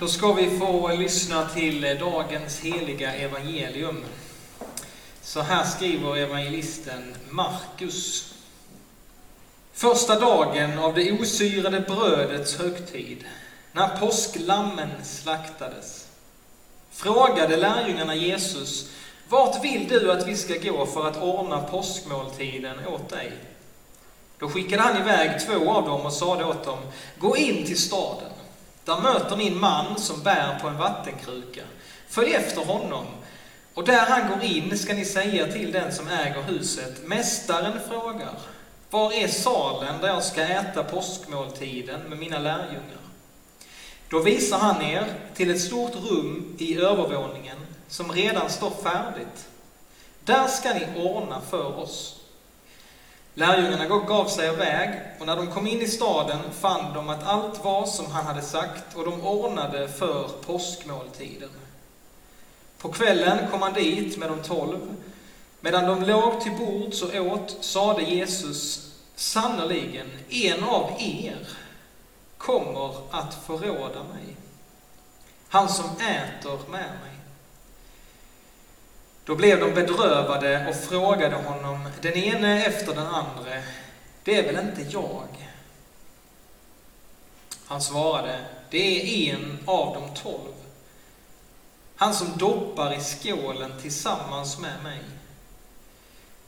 Då ska vi få lyssna till dagens heliga evangelium. Så här skriver evangelisten Markus. Första dagen av det osyrade brödets högtid, när påsklammen slaktades, frågade lärjungarna Jesus, vart vill du att vi ska gå för att ordna påskmåltiden åt dig? Då skickade han iväg två av dem och sade åt dem, gå in till staden. Där möter ni en man som bär på en vattenkruka. Följ efter honom, och där han går in ska ni säga till den som äger huset, Mästaren frågar, var är salen där jag ska äta påskmåltiden med mina lärjungar? Då visar han er till ett stort rum i övervåningen som redan står färdigt. Där ska ni ordna för oss. Lärjungarna gav sig iväg och när de kom in i staden fann de att allt var som han hade sagt och de ordnade för påskmåltiden. På kvällen kom han dit med de tolv. Medan de låg till bords och åt sade Jesus sannerligen, en av er kommer att förråda mig. Han som äter med mig. Då blev de bedrövade och frågade honom, den ene efter den andra, det är väl inte jag? Han svarade, det är en av de tolv. Han som doppar i skålen tillsammans med mig.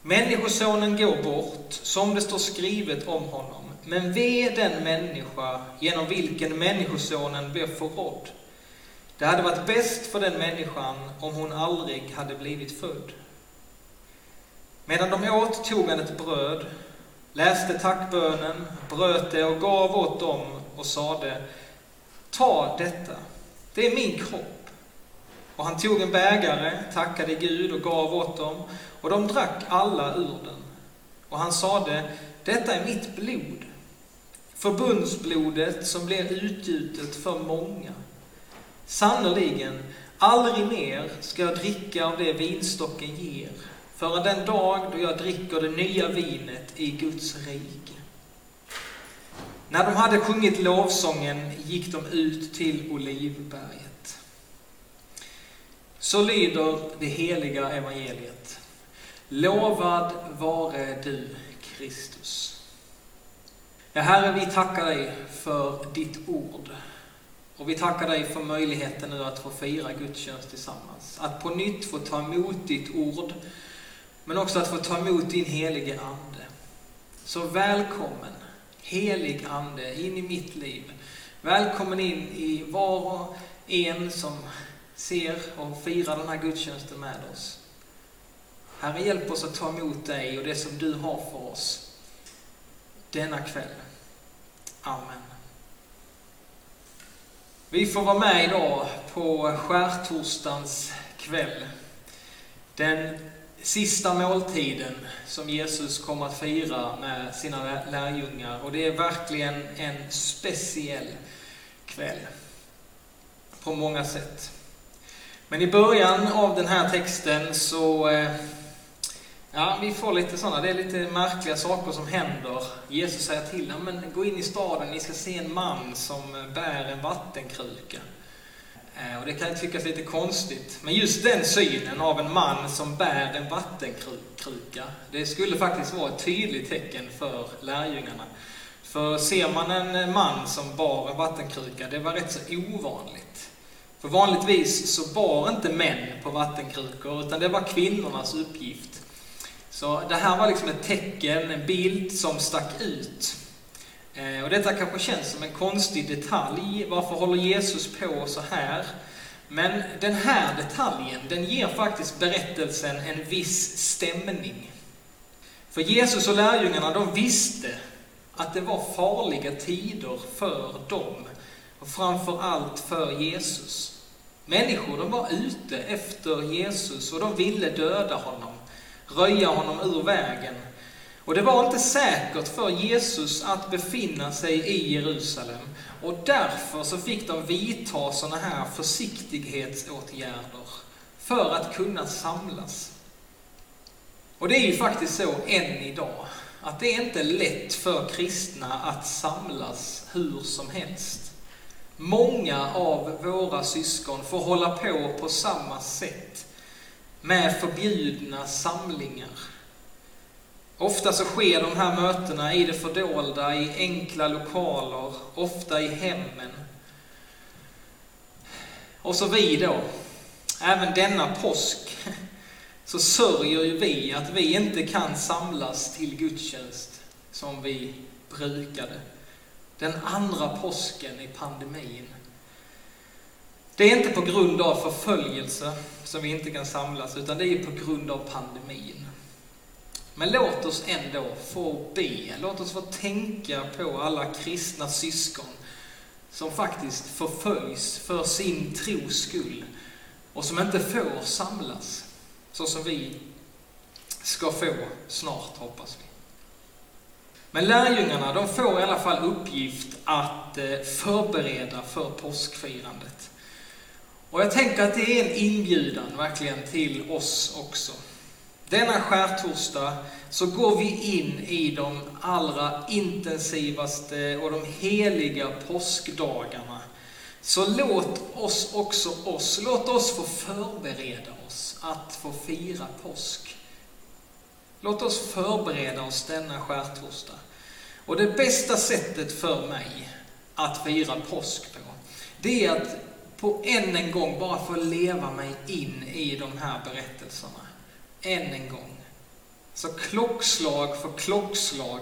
Människosonen går bort, som det står skrivet om honom. Men ve den människa genom vilken Människosonen blir förrådd. Det hade varit bäst för den människan om hon aldrig hade blivit född. Medan de åt tog han ett bröd, läste tackbönen, bröt det och gav åt dem och sade Ta detta, det är min kropp. Och han tog en bägare, tackade Gud och gav åt dem, och de drack alla ur den. Och han sade, detta är mitt blod, förbundsblodet som blir utgjutet för många. Sannerligen, aldrig mer ska jag dricka av det vinstocken ger, förrän den dag då jag dricker det nya vinet i Guds rike. När de hade sjungit lovsången gick de ut till Olivberget. Så lyder det heliga evangeliet. Lovad vare du, Kristus. Ja, Herre, vi tackar dig för ditt ord. Och vi tackar dig för möjligheten nu att få fira gudstjänst tillsammans. Att på nytt få ta emot ditt ord, men också att få ta emot din helige Ande. Så välkommen, helig Ande, in i mitt liv. Välkommen in i var och en som ser och firar den här gudstjänsten med oss. Herre, hjälp oss att ta emot dig och det som du har för oss denna kväll. Amen. Vi får vara med idag på skärtorsdagens kväll. Den sista måltiden som Jesus kommer att fira med sina lärjungar. Och det är verkligen en speciell kväll. På många sätt. Men i början av den här texten så eh, Ja, vi får lite sådana, det är lite märkliga saker som händer. Jesus säger till dem, men gå in i staden, ni ska se en man som bär en vattenkruka. Eh, och det kan tyckas lite konstigt, men just den synen av en man som bär en vattenkruka, det skulle faktiskt vara ett tydligt tecken för lärjungarna. För ser man en man som bar en vattenkruka, det var rätt så ovanligt. För vanligtvis så bar inte män på vattenkrukor, utan det var kvinnornas uppgift. Så det här var liksom ett tecken, en bild som stack ut. Eh, och detta kanske känns som en konstig detalj. Varför håller Jesus på så här? Men den här detaljen, den ger faktiskt berättelsen en viss stämning. För Jesus och lärjungarna, de visste att det var farliga tider för dem. Och framför allt för Jesus. Människor, de var ute efter Jesus och de ville döda honom röja honom ur vägen. Och det var inte säkert för Jesus att befinna sig i Jerusalem. Och därför så fick de vidta sådana här försiktighetsåtgärder för att kunna samlas. Och det är ju faktiskt så än idag, att det är inte lätt för kristna att samlas hur som helst. många av våra syskon får hålla på på samma sätt med förbjudna samlingar. Ofta så sker de här mötena i det fördolda, i enkla lokaler, ofta i hemmen. Och så vi då, även denna påsk, så sörjer ju vi att vi inte kan samlas till gudstjänst som vi brukade. Den andra påsken i pandemin. Det är inte på grund av förföljelse som vi inte kan samlas, utan det är på grund av pandemin. Men låt oss ändå få be, låt oss få tänka på alla kristna syskon som faktiskt förföljs för sin tros skull och som inte får samlas så som vi ska få snart, hoppas vi. Men lärjungarna, de får i alla fall uppgift att eh, förbereda för påskfirandet. Och jag tänker att det är en inbjudan verkligen till oss också. Denna skärtorsdag så går vi in i de allra intensivaste och de heliga påskdagarna. Så låt oss också oss, låt oss få förbereda oss att få fira påsk. Låt oss förbereda oss denna skärtorsdag. Och det bästa sättet för mig att fira påsk på, det är att på än en gång bara få leva mig in i de här berättelserna. Än en gång. Så klockslag för klockslag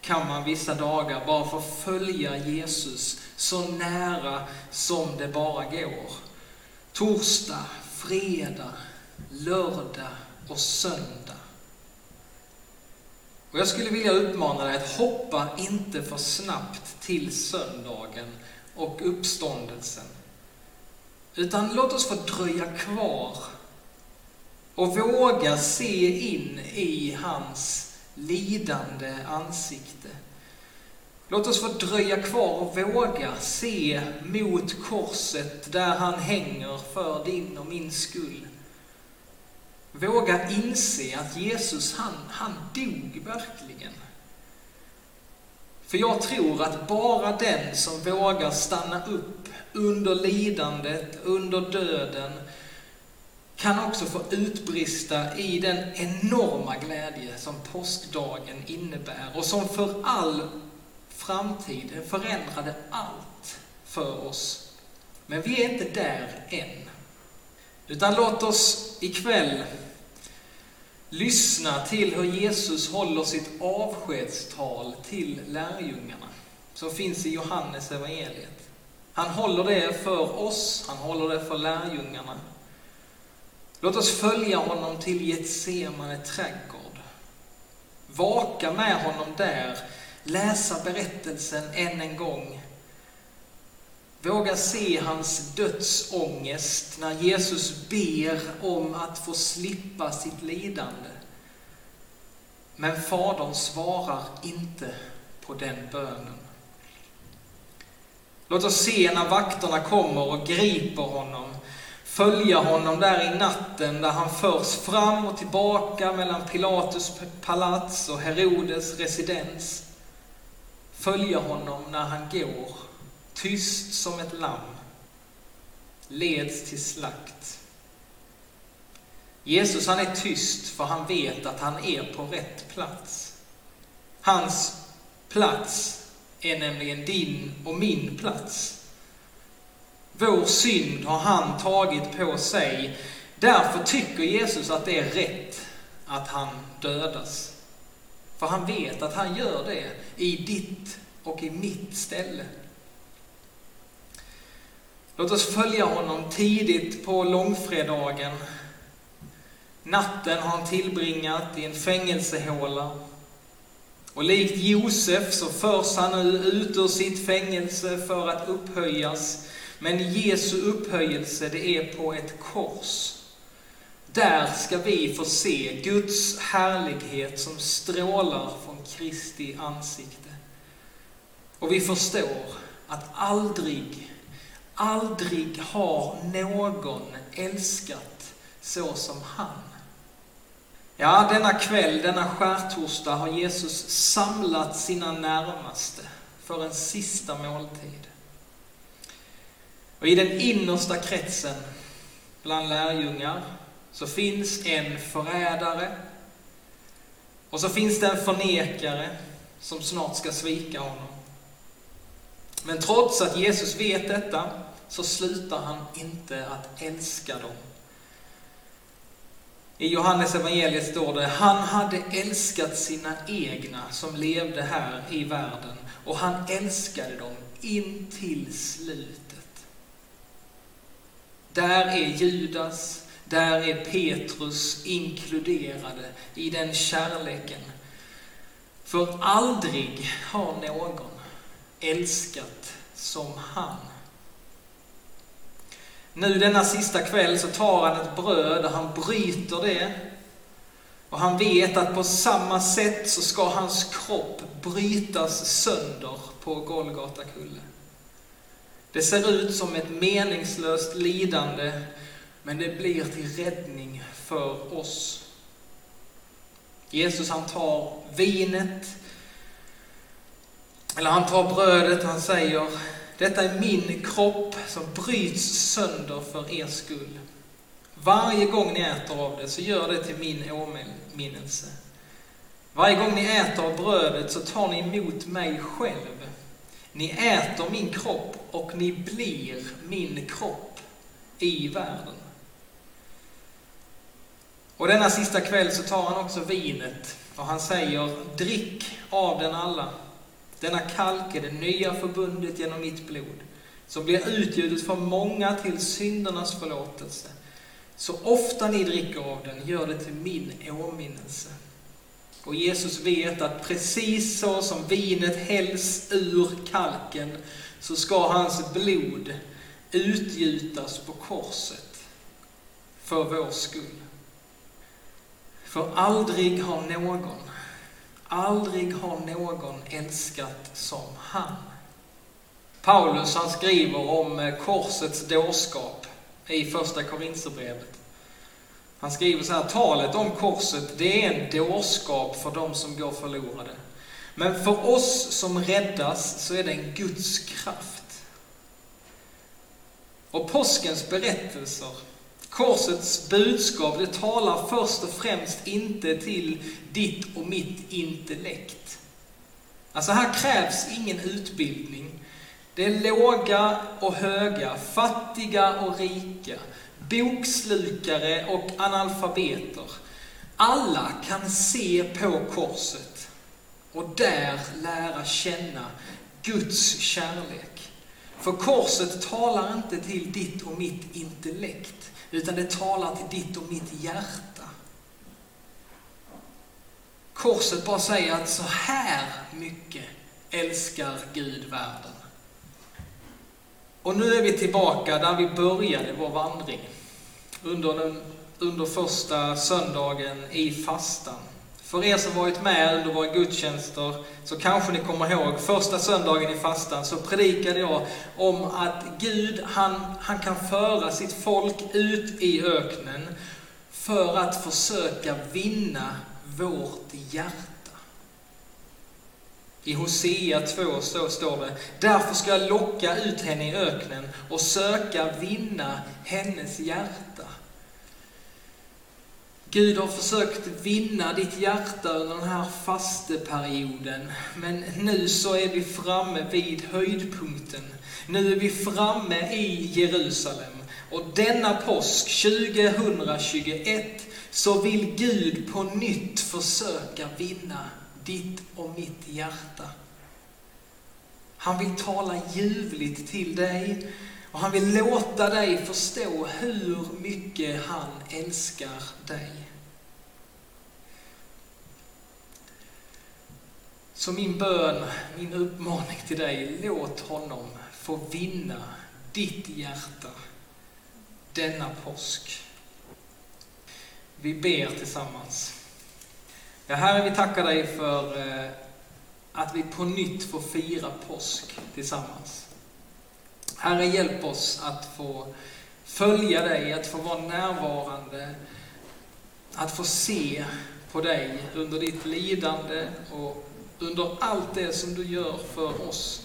kan man vissa dagar bara få följa Jesus så nära som det bara går. Torsdag, fredag, lördag och söndag. Och jag skulle vilja uppmana dig att hoppa inte för snabbt till söndagen och uppståndelsen. Utan låt oss få dröja kvar och våga se in i hans lidande ansikte. Låt oss få dröja kvar och våga se mot korset där han hänger för din och min skull. Våga inse att Jesus, han, han dog verkligen. För jag tror att bara den som vågar stanna upp under lidandet, under döden, kan också få utbrista i den enorma glädje som påskdagen innebär och som för all framtid förändrade allt för oss. Men vi är inte där än. Utan låt oss ikväll lyssna till hur Jesus håller sitt avskedstal till lärjungarna, som finns i Johannes evangeliet. Han håller det för oss, han håller det för lärjungarna. Låt oss följa honom till Getsemane trädgård. Vaka med honom där, läsa berättelsen än en gång. Våga se hans dödsångest när Jesus ber om att få slippa sitt lidande. Men Fadern svarar inte på den bönen. Låt oss se när vakterna kommer och griper honom följa honom där i natten där han förs fram och tillbaka mellan Pilatus palats och Herodes residens. Följa honom när han går, tyst som ett lamm, leds till slakt. Jesus han är tyst för han vet att han är på rätt plats. Hans plats är nämligen din och min plats. Vår synd har han tagit på sig. Därför tycker Jesus att det är rätt att han dödas. För han vet att han gör det i ditt och i mitt ställe. Låt oss följa honom tidigt på långfredagen. Natten har han tillbringat i en fängelsehåla. Och likt Josef så förs han nu ut ur sitt fängelse för att upphöjas men Jesu upphöjelse, det är på ett kors. Där ska vi få se Guds härlighet som strålar från Kristi ansikte. Och vi förstår att aldrig, aldrig har någon älskat så som han. Ja, denna kväll, denna skärtorsdag, har Jesus samlat sina närmaste för en sista måltid. Och i den innersta kretsen bland lärjungar så finns en förrädare och så finns det en förnekare som snart ska svika honom. Men trots att Jesus vet detta så slutar han inte att älska dem. I Johannes evangeliet står det, han hade älskat sina egna som levde här i världen och han älskade dem in till slutet. Där är Judas, där är Petrus inkluderade i den kärleken. För aldrig har någon älskat som han. Nu denna sista kväll så tar han ett bröd och han bryter det. Och han vet att på samma sätt så ska hans kropp brytas sönder på Golgata kulle. Det ser ut som ett meningslöst lidande, men det blir till räddning för oss. Jesus han tar vinet, eller han tar brödet och han säger, detta är min kropp som bryts sönder för er skull. Varje gång ni äter av det, så gör det till min åminnelse. Varje gång ni äter av brödet så tar ni emot mig själv. Ni äter min kropp och ni blir min kropp i världen. Och denna sista kväll så tar han också vinet och han säger, drick av den alla. Denna kalk är det nya förbundet genom mitt blod, som blir utgjutet för många till syndernas förlåtelse. Så ofta ni dricker av den, gör det till min åminnelse. Och Jesus vet att precis så som vinet hälls ur kalken, så ska hans blod utgjutas på korset för vår skull. För aldrig har någon, aldrig har någon älskat som han. Paulus han skriver om eh, korsets dårskap i första Korinthierbrevet. Han skriver så här, talet om korset, det är en dårskap för de som går förlorade. Men för oss som räddas så är det en Guds kraft. Och påskens berättelser, korsets budskap, det talar först och främst inte till ditt och mitt intellekt. Alltså här krävs ingen utbildning. Det är låga och höga, fattiga och rika, bokslukare och analfabeter. Alla kan se på korset och där lära känna Guds kärlek. För korset talar inte till ditt och mitt intellekt, utan det talar till ditt och mitt hjärta. Korset bara säger att så här mycket älskar Gud världen. Och nu är vi tillbaka där vi började vår vandring under, den, under första söndagen i fastan. För er som varit med under våra gudstjänster så kanske ni kommer ihåg, första söndagen i fastan så predikade jag om att Gud, han, han kan föra sitt folk ut i öknen för att försöka vinna vårt hjärta. I Hosea 2 så står det, därför ska jag locka ut henne i öknen och söka vinna hennes hjärta. Gud har försökt vinna ditt hjärta under den här fasteperioden, men nu så är vi framme vid höjdpunkten. Nu är vi framme i Jerusalem. Och denna påsk 2021 så vill Gud på nytt försöka vinna ditt och mitt hjärta. Han vill tala ljuvligt till dig och han vill låta dig förstå hur mycket han älskar dig. Så min bön, min uppmaning till dig, låt honom få vinna ditt hjärta denna påsk. Vi ber tillsammans. Ja, Herre, vi tackar dig för eh, att vi på nytt får fira påsk tillsammans. Herre, hjälp oss att få följa dig, att få vara närvarande, att få se på dig under ditt lidande och under allt det som du gör för oss.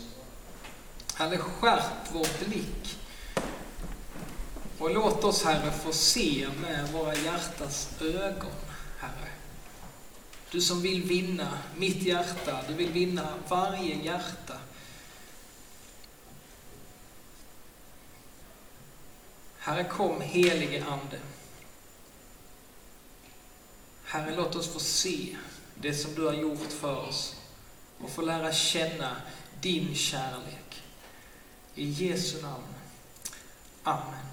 Herre, skärp vår blick Och låt oss, Herre, få se med våra hjärtas ögon, Herre. Du som vill vinna mitt hjärta, du vill vinna varje hjärta. Herre, kom helige Ande. Herre, låt oss få se det som du har gjort för oss och få lära känna din kärlek. I Jesu namn. Amen.